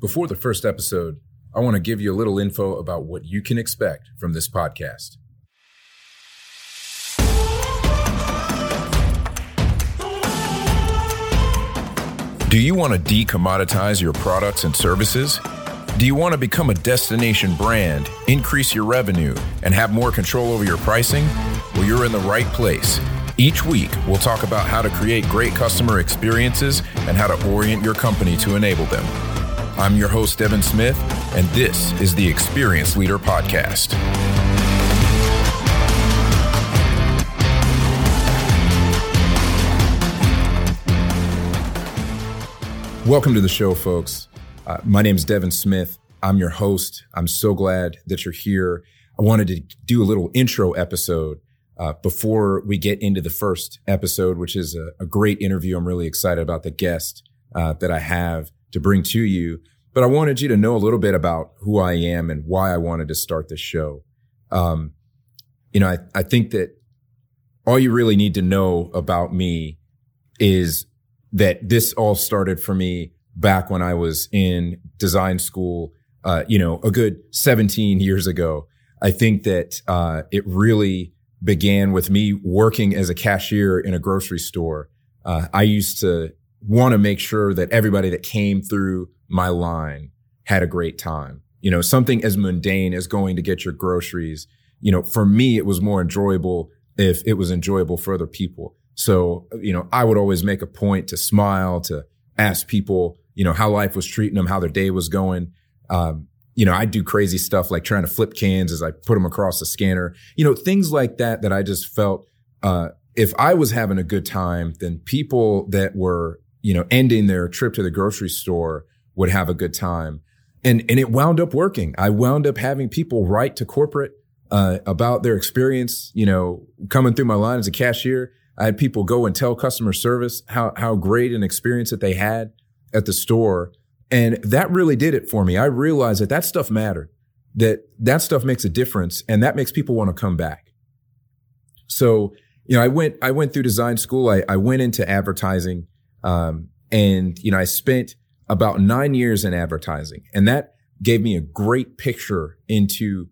Before the first episode, I want to give you a little info about what you can expect from this podcast. Do you want to decommoditize your products and services? Do you want to become a destination brand, increase your revenue, and have more control over your pricing? Well, you're in the right place. Each week, we'll talk about how to create great customer experiences and how to orient your company to enable them. I'm your host, Devin Smith, and this is the Experience Leader Podcast. Welcome to the show, folks. Uh, my name is Devin Smith. I'm your host. I'm so glad that you're here. I wanted to do a little intro episode uh, before we get into the first episode, which is a, a great interview. I'm really excited about the guest uh, that I have to bring to you. But I wanted you to know a little bit about who I am and why I wanted to start this show. Um, you know, I, I think that all you really need to know about me is that this all started for me back when I was in design school, uh, you know, a good 17 years ago. I think that uh, it really began with me working as a cashier in a grocery store. Uh, I used to want to make sure that everybody that came through my line had a great time. You know, something as mundane as going to get your groceries. You know, for me, it was more enjoyable if it was enjoyable for other people. So, you know, I would always make a point to smile, to ask people, you know, how life was treating them, how their day was going. Um, you know, I do crazy stuff like trying to flip cans as I put them across the scanner, you know, things like that, that I just felt, uh, if I was having a good time, then people that were, you know, ending their trip to the grocery store would have a good time. And, and it wound up working. I wound up having people write to corporate, uh, about their experience, you know, coming through my line as a cashier. I had people go and tell customer service how, how great an experience that they had at the store. And that really did it for me. I realized that that stuff mattered, that that stuff makes a difference and that makes people want to come back. So, you know, I went, I went through design school. I, I went into advertising. Um, and, you know, I spent about nine years in advertising and that gave me a great picture into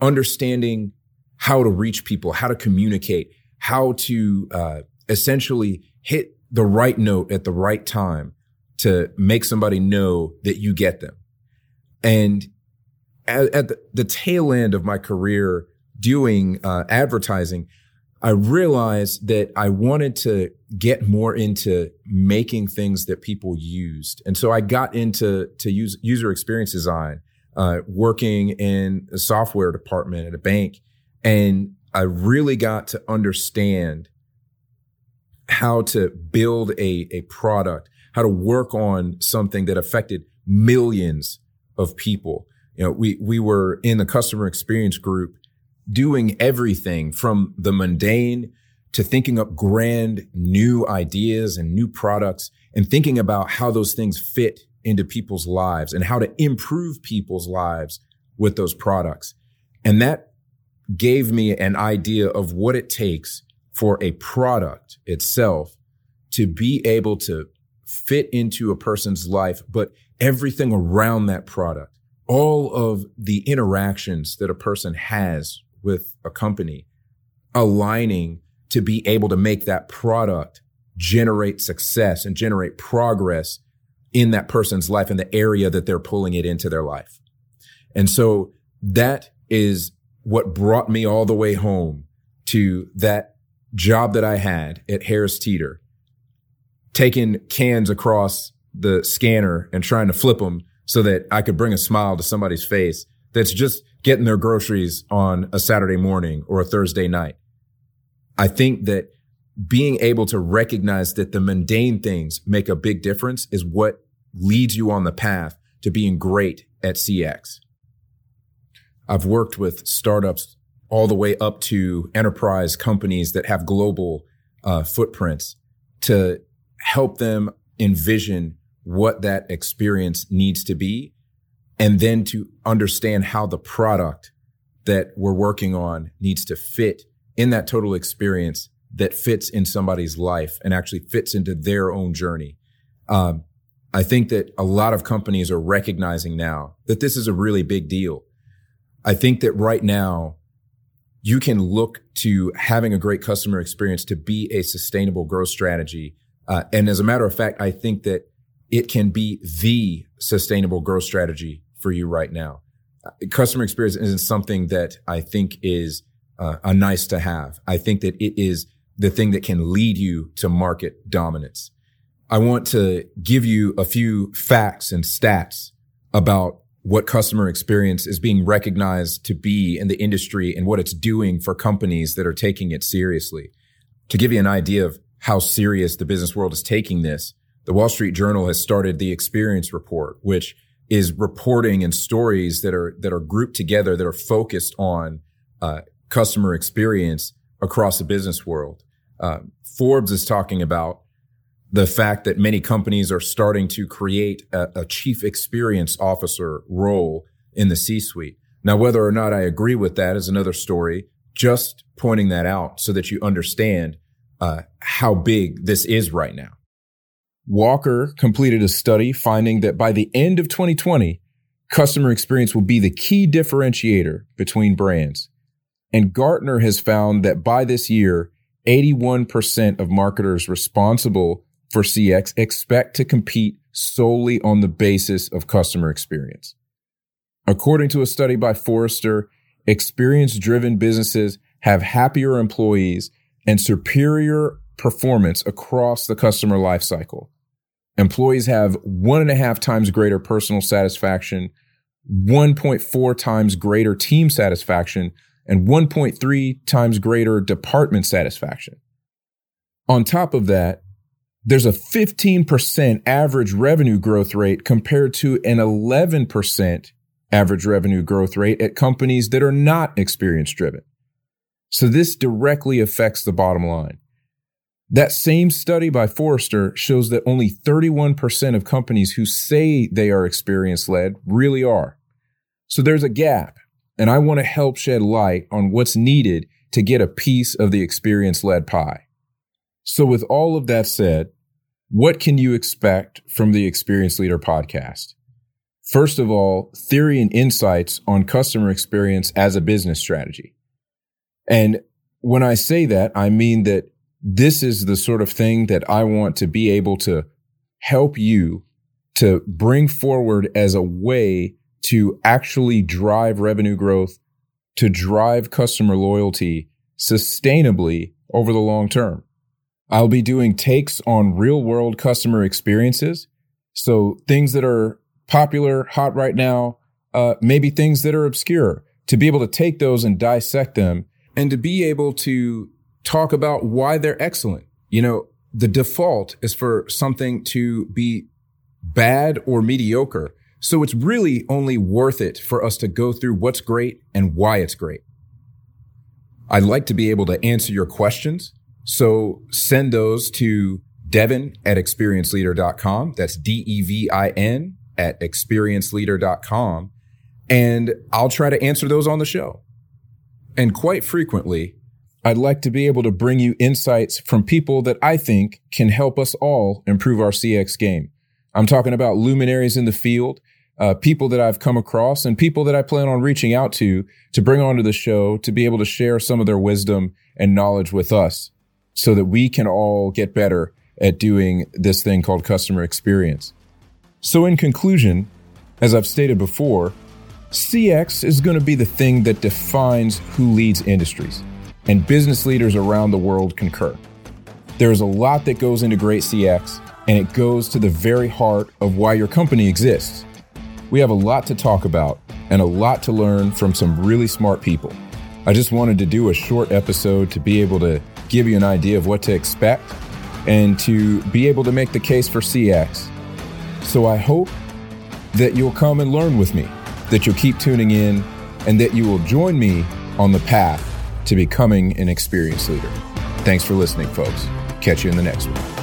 understanding how to reach people, how to communicate, how to, uh, essentially hit the right note at the right time to make somebody know that you get them. And at, at the, the, tail end of my career doing uh, advertising, I realized that I wanted to get more into making things that people used. And so I got into to use user experience design, uh, working in a software department at a bank. And I really got to understand how to build a, a product, how to work on something that affected millions of people. You know, we, we were in the customer experience group doing everything from the mundane to thinking up grand new ideas and new products and thinking about how those things fit into people's lives and how to improve people's lives with those products. And that gave me an idea of what it takes for a product itself to be able to fit into a person's life, but everything around that product, all of the interactions that a person has with a company aligning to be able to make that product generate success and generate progress in that person's life in the area that they're pulling it into their life. And so that is what brought me all the way home to that job that I had at Harris Teeter, taking cans across the scanner and trying to flip them so that I could bring a smile to somebody's face that's just getting their groceries on a Saturday morning or a Thursday night. I think that being able to recognize that the mundane things make a big difference is what leads you on the path to being great at CX. I've worked with startups all the way up to enterprise companies that have global uh, footprints to help them envision what that experience needs to be and then to understand how the product that we're working on needs to fit in that total experience that fits in somebody's life and actually fits into their own journey. Um, I think that a lot of companies are recognizing now that this is a really big deal. I think that right now you can look to having a great customer experience to be a sustainable growth strategy. Uh, and as a matter of fact, I think that it can be the sustainable growth strategy for you right now. Uh, customer experience isn't something that I think is uh, a nice to have. I think that it is the thing that can lead you to market dominance. I want to give you a few facts and stats about what customer experience is being recognized to be in the industry and what it's doing for companies that are taking it seriously. To give you an idea of how serious the business world is taking this, the Wall Street Journal has started the experience report, which is reporting and stories that are, that are grouped together that are focused on, uh, customer experience across the business world. Uh, Forbes is talking about the fact that many companies are starting to create a, a chief experience officer role in the C-suite. Now, whether or not I agree with that is another story. Just pointing that out so that you understand uh, how big this is right now. Walker completed a study finding that by the end of 2020, customer experience will be the key differentiator between brands. And Gartner has found that by this year, 81% of marketers responsible for CX expect to compete solely on the basis of customer experience. According to a study by Forrester, experience driven businesses have happier employees and superior performance across the customer lifecycle. Employees have one and a half times greater personal satisfaction, 1.4 times greater team satisfaction, and 1.3 times greater department satisfaction. On top of that, there's a 15% average revenue growth rate compared to an 11% average revenue growth rate at companies that are not experience driven. So this directly affects the bottom line. That same study by Forrester shows that only 31% of companies who say they are experience led really are. So there's a gap and I want to help shed light on what's needed to get a piece of the experience led pie. So with all of that said, what can you expect from the Experience Leader podcast? First of all, theory and insights on customer experience as a business strategy. And when I say that, I mean that this is the sort of thing that I want to be able to help you to bring forward as a way to actually drive revenue growth, to drive customer loyalty sustainably over the long term. I'll be doing takes on real world customer experiences. So things that are popular, hot right now, uh, maybe things that are obscure to be able to take those and dissect them and to be able to talk about why they're excellent. You know, the default is for something to be bad or mediocre. So it's really only worth it for us to go through what's great and why it's great. I'd like to be able to answer your questions. So send those to Devin at experienceleader.com. That's D-E-V-I-N at experienceleader.com. And I'll try to answer those on the show. And quite frequently, I'd like to be able to bring you insights from people that I think can help us all improve our CX game. I'm talking about luminaries in the field, uh, people that I've come across and people that I plan on reaching out to to bring onto the show to be able to share some of their wisdom and knowledge with us so that we can all get better at doing this thing called customer experience. So, in conclusion, as I've stated before, CX is going to be the thing that defines who leads industries, and business leaders around the world concur. There is a lot that goes into great CX, and it goes to the very heart of why your company exists. We have a lot to talk about and a lot to learn from some really smart people. I just wanted to do a short episode to be able to give you an idea of what to expect and to be able to make the case for CX. So I hope that you'll come and learn with me, that you'll keep tuning in, and that you will join me on the path to becoming an experienced leader. Thanks for listening, folks. Catch you in the next one.